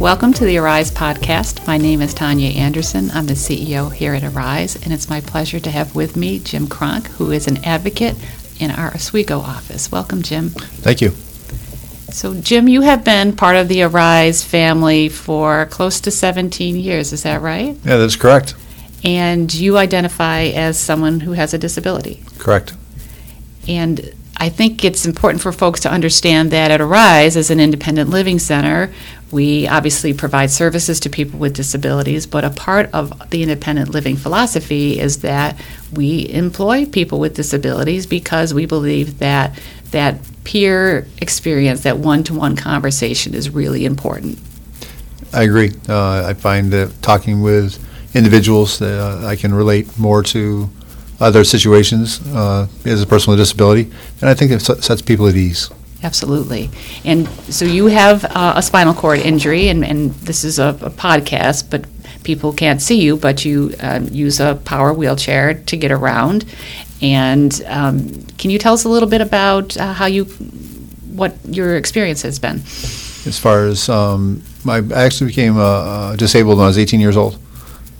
Welcome to the Arise podcast. My name is Tania Anderson. I'm the CEO here at Arise, and it's my pleasure to have with me Jim Cronk, who is an advocate in our Oswego office. Welcome, Jim. Thank you. So, Jim, you have been part of the Arise family for close to 17 years, is that right? Yeah, that's correct. And you identify as someone who has a disability. Correct. And I think it's important for folks to understand that at Arise, as an independent living center, we obviously provide services to people with disabilities, but a part of the independent living philosophy is that we employ people with disabilities because we believe that that peer experience, that one to one conversation is really important. I agree. Uh, I find that talking with individuals, uh, I can relate more to other situations uh, as a person with a disability, and I think it sets people at ease. Absolutely. And so you have uh, a spinal cord injury, and, and this is a, a, podcast, but people can't see you, but you uh, use a power wheelchair to get around. And um, can you tell us a little bit about uh, how you, what your experience has been? As far as um, my, I actually became uh, uh, disabled when I was 18 years old.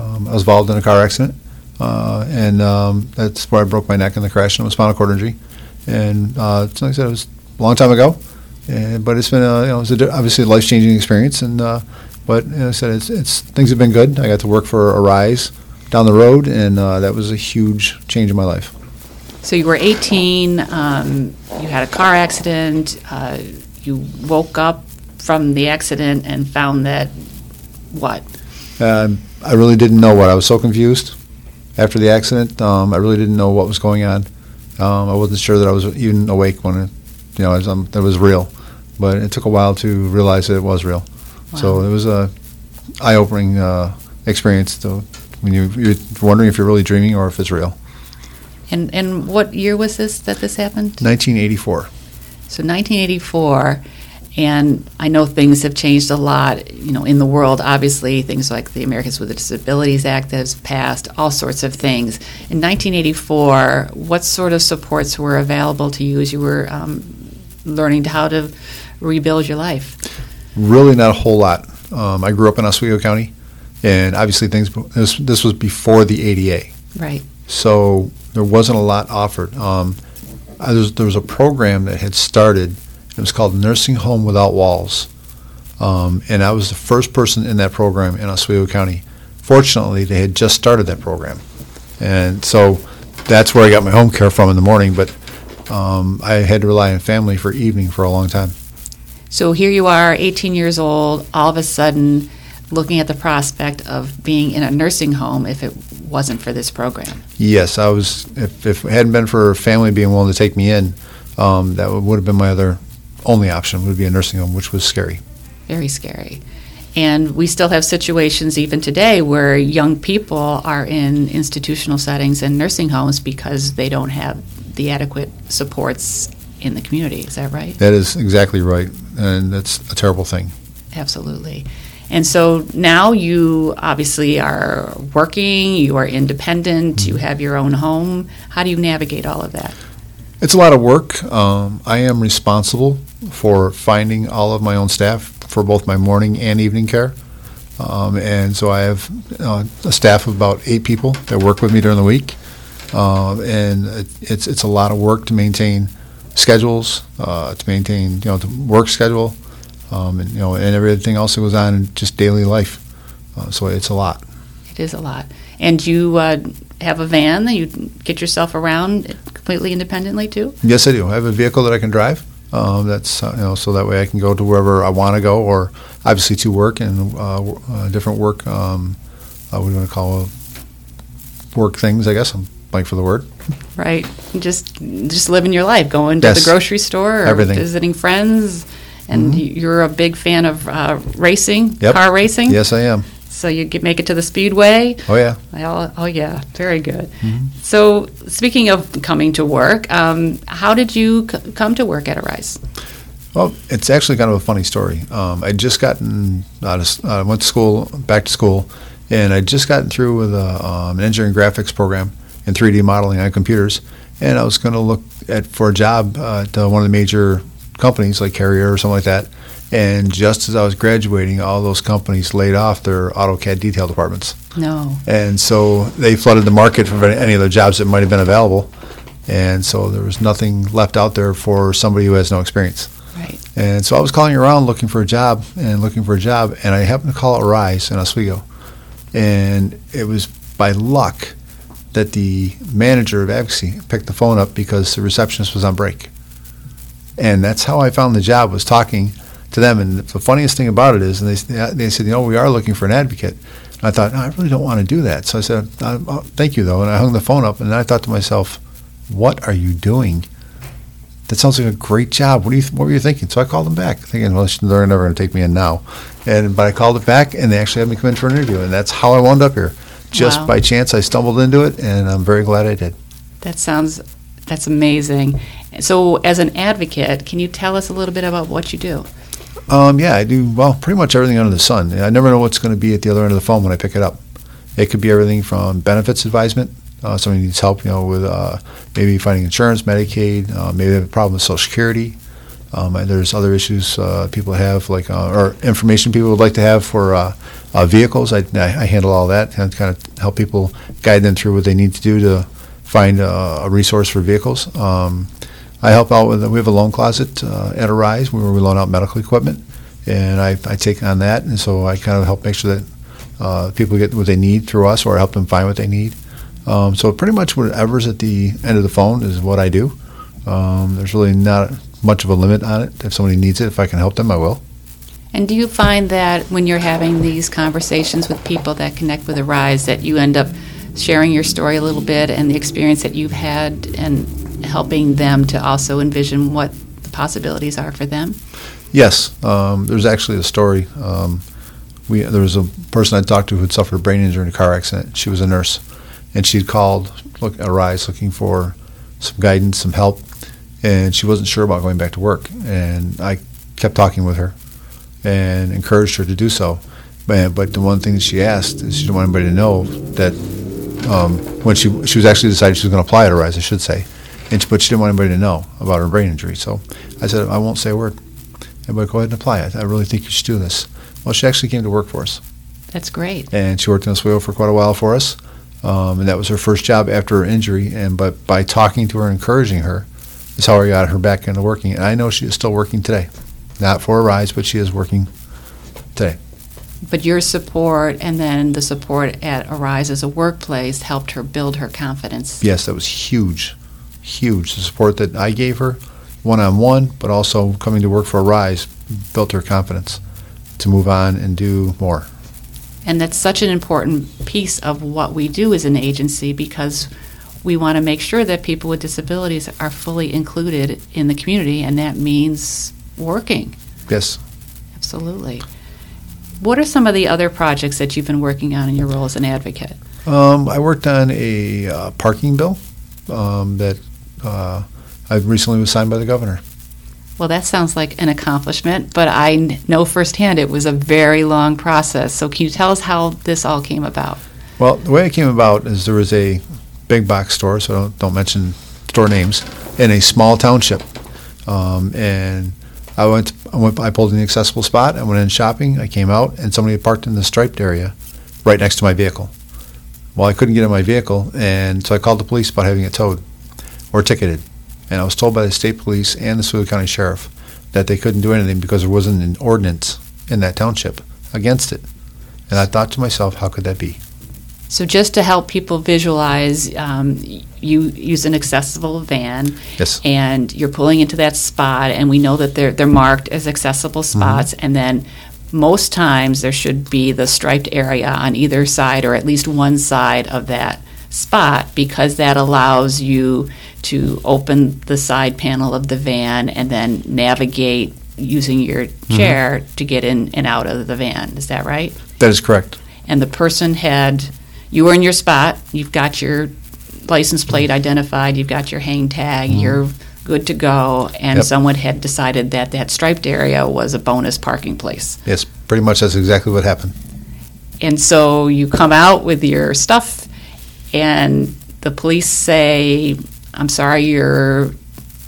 Um, I was involved in a car accident, uh, and um, that's where I broke my neck in the crash and a spinal cord injury. And like I said, it was a long time ago, and, but it's been a, you know, it's a, obviously a life changing experience. And uh, but you know, I said it's, it's things have been good. I got to work for Arise down the road, and uh, that was a huge change in my life. So you were 18. Um, you had a car accident. Uh, you woke up from the accident and found that what? Um, I really didn't know what. I was so confused after the accident. Um, I really didn't know what was going on. Um, I wasn't sure that I was even awake when it you know, as, um, that was real. But it took a while to realize that it was real. Wow. So it was a eye-opening uh, experience. To, when you, you're wondering if you're really dreaming or if it's real. And and what year was this that this happened? 1984. So 1984, and I know things have changed a lot, you know, in the world. Obviously, things like the Americans with Disabilities Act has passed, all sorts of things. In 1984, what sort of supports were available to you as you were um, learning how to rebuild your life? Really, not a whole lot. Um, I grew up in Oswego County, and obviously, things. This, this was before the ADA, right? So there wasn't a lot offered. Um, there, was, there was a program that had started. It was called Nursing Home Without Walls, um, and I was the first person in that program in Oswego County. Fortunately, they had just started that program, and so that's where I got my home care from in the morning. But um, I had to rely on family for evening for a long time. So here you are, 18 years old, all of a sudden looking at the prospect of being in a nursing home if it wasn't for this program. Yes, I was. If, if it hadn't been for family being willing to take me in, um, that would have been my other only option would be a nursing home, which was scary. Very scary. And we still have situations even today where young people are in institutional settings and nursing homes because they don't have the adequate supports in the community. Is that right? That is exactly right, and that's a terrible thing. Absolutely. And so now you obviously are working, you are independent, mm-hmm. you have your own home. How do you navigate all of that? It's a lot of work. Um, I am responsible for finding all of my own staff for both my morning and evening care. Um, and so I have uh, a staff of about eight people that work with me during the week. Uh, and it's it's a lot of work to maintain schedules, uh, to maintain you know the work schedule, um, and you know and everything else that goes on in just daily life. Uh, so it's a lot. It is a lot. And you uh, have a van that you get yourself around completely independently too. Yes, I do. I have a vehicle that I can drive. Um, that's uh, you know so that way I can go to wherever I want to go, or obviously to work and different work. Um, what do you want to call work things? I guess I'm like for the word. Right. Just just living your life, going to yes. the grocery store, or Everything. visiting friends. And mm-hmm. you're a big fan of uh, racing, yep. car racing. Yes, I am. So you get, make it to the speedway. Oh yeah. Oh, oh yeah, very good. Mm-hmm. So speaking of coming to work, um, how did you c- come to work at Arise? Well, it's actually kind of a funny story. Um, I just gotten out of, uh, went to school, back to school, and I just gotten through with a, um, an engineering graphics program in 3D modeling on computers, and I was going to look at for a job uh, at uh, one of the major companies like Carrier or something like that. And just as I was graduating, all those companies laid off their AutoCAD detail departments. No. And so they flooded the market for any other jobs that might have been available. And so there was nothing left out there for somebody who has no experience. Right. And so I was calling around looking for a job and looking for a job, and I happened to call Arise in Oswego. And it was by luck that the manager of advocacy picked the phone up because the receptionist was on break. And that's how I found the job was talking to them. And the funniest thing about it is, and they, they said, you know, we are looking for an advocate. And I thought, no, I really don't want to do that. So I said, "Uh, uh, thank you, though. And I hung the phone up, and then I thought to myself, what are you doing? That sounds like a great job. What do you? What were you thinking? So I called them back, thinking, well, they're never going to take me in now. And but I called it back, and they actually had me come in for an interview, and that's how I wound up here. Just Wow. by chance, I stumbled into it, and I'm very glad I did. That sounds, that's amazing. So, as an advocate, can you tell us a little bit about what you do? Um, yeah, I do well, pretty much everything under the sun. I never know what's going to be at the other end of the phone when I pick it up. It could be everything from benefits advisement. Uh, somebody needs help, you know, with uh, maybe finding insurance, Medicaid. Uh, maybe they have a problem with Social Security. Um, there's other issues uh, people have, like uh, or information people would like to have for uh, vehicles. I, I handle all that and kind of help people guide them through what they need to do to find a resource for vehicles. Um, I help out with, we have a loan closet uh, at Arise where we loan out medical equipment, and I, I take on that, and so I kind of help make sure that uh, people get what they need through us, or help them find what they need. Um, so pretty much whatever's at the end of the phone is what I do. Um, there's really not much of a limit on it. If somebody needs it, if I can help them, I will. And do you find that when you're having these conversations with people that connect with Arise, that you end up sharing your story a little bit and the experience that you've had and helping them to also envision what the possibilities are for them? Yes, um, there's actually a story. Um, we there was a person I talked to who had suffered a brain injury in a car accident. She was a nurse, and she'd called look at Rise looking for some guidance, some help, and she wasn't sure about going back to work. And I kept talking with her and encouraged her to do so. But, but the one thing that she asked is she didn't want anybody to know that um, when she she was actually decided she was going to apply at Rise, I should say, and she, but she didn't want anybody to know about her brain injury. So I said I won't say a word. Everybody go ahead and apply it. I really think you should do this. Well, she actually came to work for us, That's great. and she worked in Oswego for quite a while for us. Um, and that was her first job after her injury. And but by talking to her, and encouraging her, is how I got her back into working. And I know she is still working today, not for Arise, but she is working today. But your support and then the support at Arise as a workplace helped her build her confidence. Yes, that was huge, huge. The support that I gave her, one on one, but also coming to work for rise, built her confidence to move on and do more. And that's such an important piece of what we do as an agency because we want to make sure that people with disabilities are fully included in the community, and that means working. Yes. Absolutely. What are some of the other projects that you've been working on in your role as an advocate? Um, I worked on a uh, parking bill um, that uh, I recently was signed by the governor. Well, that sounds like an accomplishment, but I know firsthand it was a very long process. So, can you tell us how this all came about? Well, the way it came about is there was a big box store, so don't, don't mention store names, in a small township. Um, and I went, I went, I pulled in the accessible spot, I went in shopping, I came out, and somebody had parked in the striped area right next to my vehicle. Well, I couldn't get in my vehicle, and so I called the police about having it towed or ticketed. And I was told by the state police and the Sewell County Sheriff that they couldn't do anything because there wasn't an ordinance in that township against it. And I thought to myself, how could that be? So, just to help people visualize, um, you use an accessible van, Yes. and you're pulling into that spot, and we know that they're they're marked as accessible spots, and then most times there should be the striped area on either side, or at least one side of that spot, because that allows you to open the side panel of the van and then navigate using your mm-hmm. chair to get in and out of the van. Is that right? That is correct. and the person had, you were in your spot, you've got your license plate mm-hmm. identified, you've got your hang tag, mm-hmm. you're good to go, and Yep. someone had decided that that striped area was a bonus parking place. Yes, pretty much that's exactly what happened. And so you come out with your stuff, and the police say, I'm sorry, you're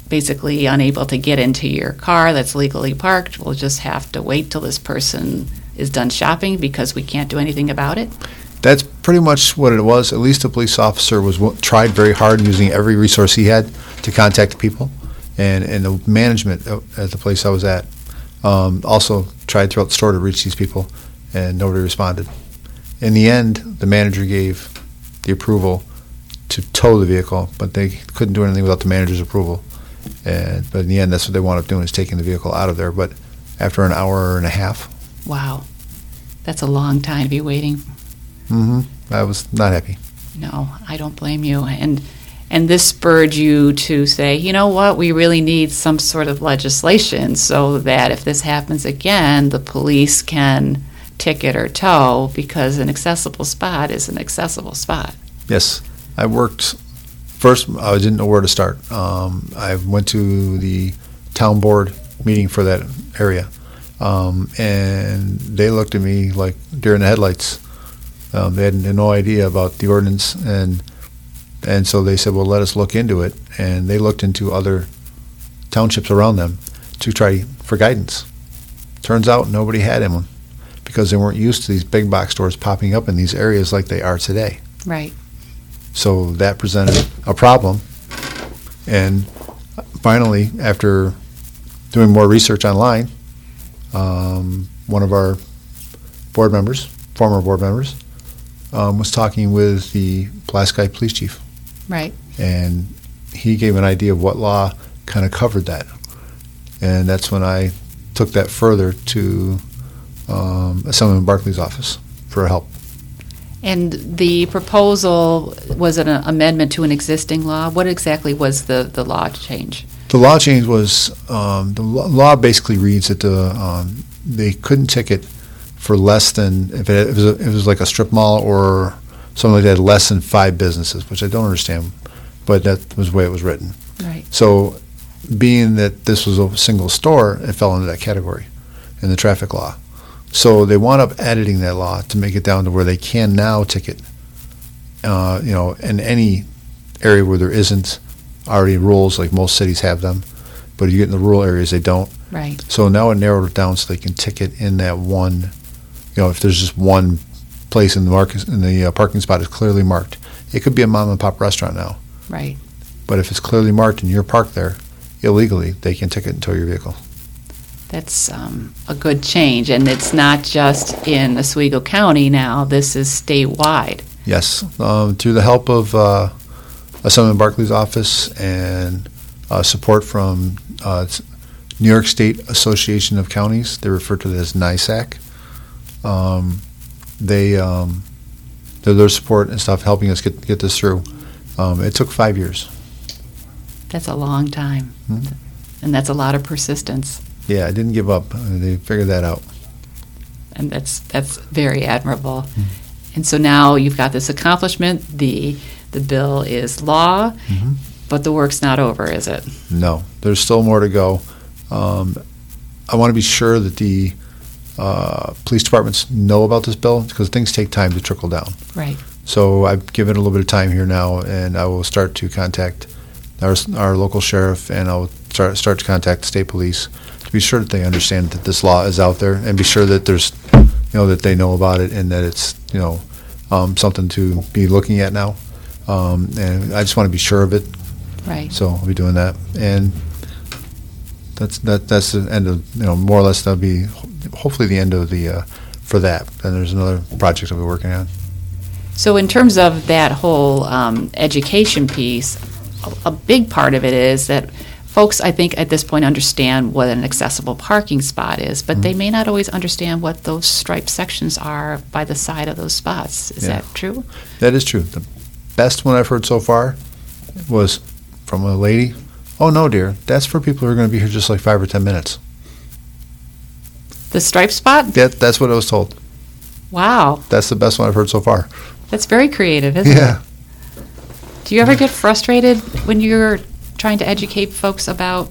basically unable to get into your car that's legally parked, we'll just have to wait till this person is done shopping because we can't do anything about it? That's pretty much what it was. At least the police officer was tried very hard using every resource he had to contact people, and and the management at the place I was at um, also tried throughout the store to reach these people, and nobody responded. In the end, the manager gave the approval to tow the vehicle, but they couldn't do anything without the manager's approval. And but in the end, that's what they wound up doing is taking the vehicle out of there. But after an hour and a half, Wow. That's a long time to be waiting. Mm-hmm. I was not happy. No, I don't blame you. And and this spurred you to say, you know what, we really need some sort of legislation so that if this happens again, the police can ticket or tow because an accessible spot is an accessible spot. Yes, I worked. First, I didn't know where to start. Um, I went to the town board meeting for that area, um, and they looked at me like deer in the headlights. Um, they had no idea about the ordinance, and and so they said, "Well, let us look into it." And they looked into other townships around them to try for guidance. Turns out nobody had one because they weren't used to these big box stores popping up in these areas like they are today. Right. So that presented a problem. And finally, after doing more research online, um, one of our board members, former board members, um, was talking with the Pulaski Police Chief. Right. And he gave an idea of what law kind of covered that. And that's when I took that further to um, Assemblyman Barclay's office for help. And the proposal was an amendment to an existing law. What exactly was the, the law change? The law change was, um, the law basically reads that the, um, they couldn't ticket for less than, if it, if it was, a- if it was like a strip mall or something like that, less than five businesses, which I don't understand, but that was the way it was written. Right. So, being that this was a single store, it fell into that category in the traffic law. So they wound up editing that law to make it down to where they can now ticket, uh, you know, in any area where there isn't already rules, like most cities have them. But you get in the rural areas, they don't. Right. So now it narrowed it down so they can ticket in that one, you know, if there's just one place in the market, in the uh, parking spot is clearly marked. It could be a mom and pop restaurant now. Right. But if it's clearly marked and you're parked there illegally, they can ticket and tow your vehicle. That's um, a good change. And it's not just in Oswego County now, this is statewide. Yes, um, through the help of uh, Assemblyman Barclay's office and uh, support from uh, New York State Association of Counties, they refer to it as NYSAC. Um, they, um, their, their support and stuff helping us get get this through. Um, it took five years. That's a long time. Mhm. And that's a lot of persistence. Yeah, I didn't give up. Uh, They figured that out. And that's, that's very admirable. And so now you've got this accomplishment, the, the bill is law, Mhm. but the work's not over, is it? No, there's still more to go. Um, I want to be sure that the uh, police departments know about this bill because things take time to trickle down. Right. So I've given a little bit of time here now, and I will start to contact our, our local sheriff, and I'll start start to contact the state police to be sure that they understand that this law is out there, and be sure that there's, you know, that they know about it, and that it's, you know, um, something to be looking at now. Um, and I just want to be sure of it, Right. so I'll be doing that, and that's that that's the end of you know more or less that'll be ho- hopefully the end of the uh, for that. And there's another project I'll be working on. So in terms of that whole um, education piece, a, a big part of it is that folks, I think, at this point understand what an accessible parking spot is, but they mm. may not always understand what those striped sections are by the side of those spots. Is Yeah. that true? That is true. The best one I've heard so far was from a lady. Oh no, dear, that's for people who are going to be here just like five or ten minutes. The striped spot? Yeah, that's what I was told. Wow, That's the best one I've heard so far. that's very creative, isn't Yeah. it? Yeah. Do you ever get frustrated when you're trying to educate folks about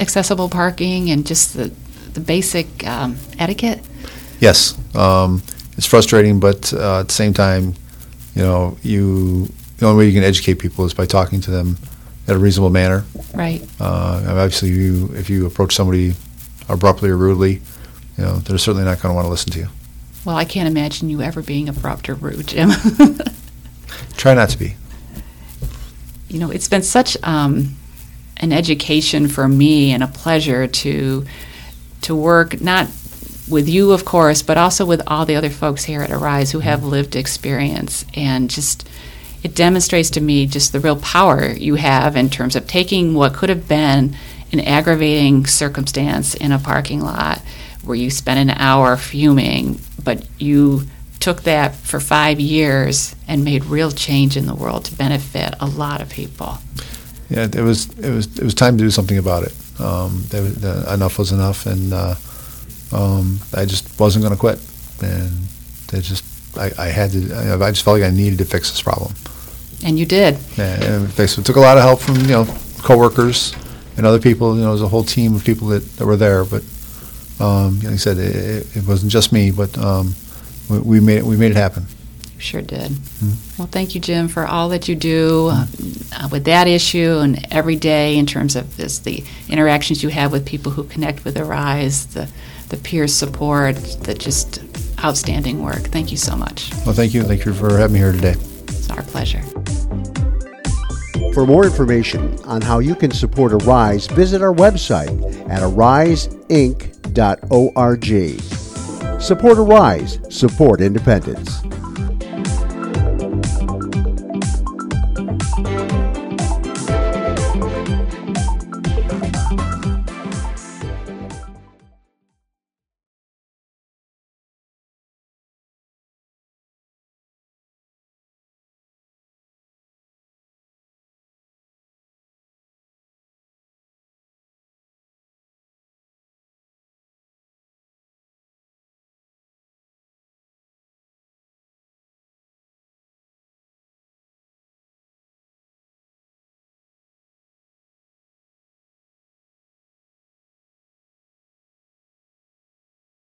accessible parking and just the, the basic um, etiquette? Yes, um, it's frustrating, but uh, at the same time, you know, you the only way you can educate people is by talking to them at a reasonable manner. Right. Uh, obviously, you if you approach somebody abruptly or rudely, you know they're certainly not going to want to listen to you. Well, I can't imagine you ever being abrupt or rude, Jim. Try not to be. You know, it's been such um, an education for me and a pleasure to to work not with you, of course, but also with all the other folks here at Arise who have lived experience. And just it demonstrates to me just the real power you have in terms of taking what could have been an aggravating circumstance in a parking lot where you spent an hour fuming, but you took that for five years and made real change in the world to benefit a lot of people. Yeah, it was it was it was time to do something about it. Um, there the- enough was enough, and uh, um, I just wasn't going to quit. And it just I, I had to. I I just felt like I needed to fix this problem. And you did. Yeah, and it fixed- it took a lot of help from you know coworkers and other people. You know, there was a whole team of people that, that were there. But um, like I said, it, it- it wasn't just me, but um, we, we made it, we made it happen. You sure did. Hmm. Well, thank you, Jim, for all that you do uh, with that issue and every day in terms of this, the interactions you have with people who connect with Arise, the, the peer support, the just outstanding work. Thank you so much. Well, thank you, thank you for having me here today. It's our pleasure. For more information on how you can support Arise, visit our website at ariseinc.org. Support Arise, support independence.